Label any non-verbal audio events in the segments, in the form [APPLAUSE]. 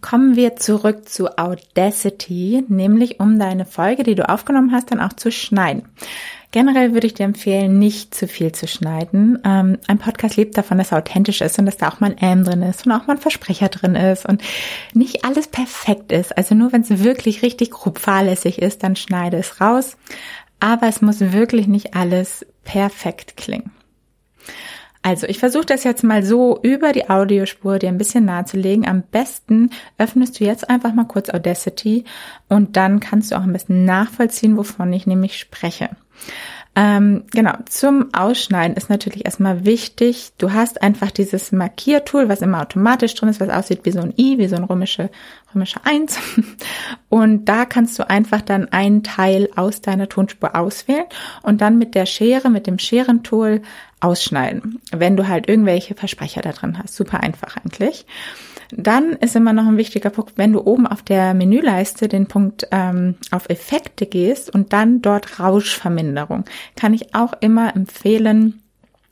Kommen wir zurück zu Audacity, nämlich um deine Folge, die du aufgenommen hast, dann auch zu schneiden. Generell würde ich dir empfehlen, nicht zu viel zu schneiden. Ähm, ein Podcast lebt davon, dass er authentisch ist und dass da auch mal ein M drin ist und auch mal ein Versprecher drin ist und nicht alles perfekt ist. Also nur wenn es wirklich richtig grob fahrlässig ist, dann schneide es raus. Aber es muss wirklich nicht alles perfekt klingen. Also ich versuche das jetzt mal so über die Audiospur dir ein bisschen nahezulegen. Am besten öffnest du jetzt einfach mal kurz Audacity und dann kannst du auch ein bisschen nachvollziehen, wovon ich nämlich spreche. Ähm, genau, zum Ausschneiden ist natürlich erstmal wichtig, du hast einfach dieses Markiertool, was immer automatisch drin ist, was aussieht wie so ein I, wie so ein römische, römische Eins. [LAUGHS] Und da kannst du einfach dann einen Teil aus deiner Tonspur auswählen und dann mit der Schere, mit dem Scherentool ausschneiden, wenn du halt irgendwelche Versprecher da drin hast. Super einfach eigentlich. Dann ist immer noch ein wichtiger Punkt, wenn du oben auf der Menüleiste den Punkt ähm, auf Effekte gehst und dann dort Rauschverminderung, kann ich auch immer empfehlen,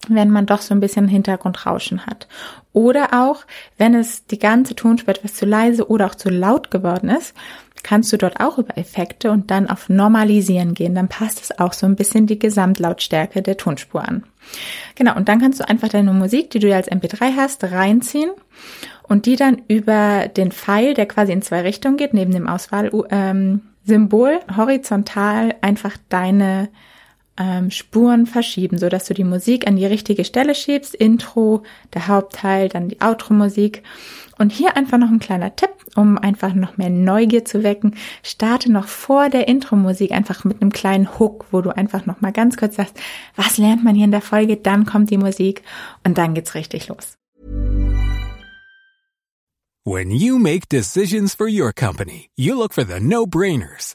wenn man doch so ein bisschen Hintergrundrauschen hat. Oder auch, wenn es die ganze Tonspur etwas zu leise oder auch zu laut geworden ist, kannst du dort auch über Effekte und dann auf Normalisieren gehen. Dann passt es auch so ein bisschen die Gesamtlautstärke der Tonspur an. Genau, und dann kannst du einfach deine Musik, die du ja als MP3 hast, reinziehen und die dann über den Pfeil, der quasi in zwei Richtungen geht, neben dem Auswahlsymbol, ähm, horizontal einfach deine ähm, Spuren verschieben, so dass du die Musik an die richtige Stelle schiebst. Intro, der Hauptteil, dann die Outro-Musik. Und hier einfach noch ein kleiner Tipp, um einfach noch mehr Neugier zu wecken. Starte noch vor der Intro-Musik einfach mit einem kleinen Hook, wo du einfach noch mal ganz kurz sagst, was lernt man hier in der Folge? Dann kommt die Musik und dann geht's richtig los. When you make decisions for your company, you look for the no-brainers.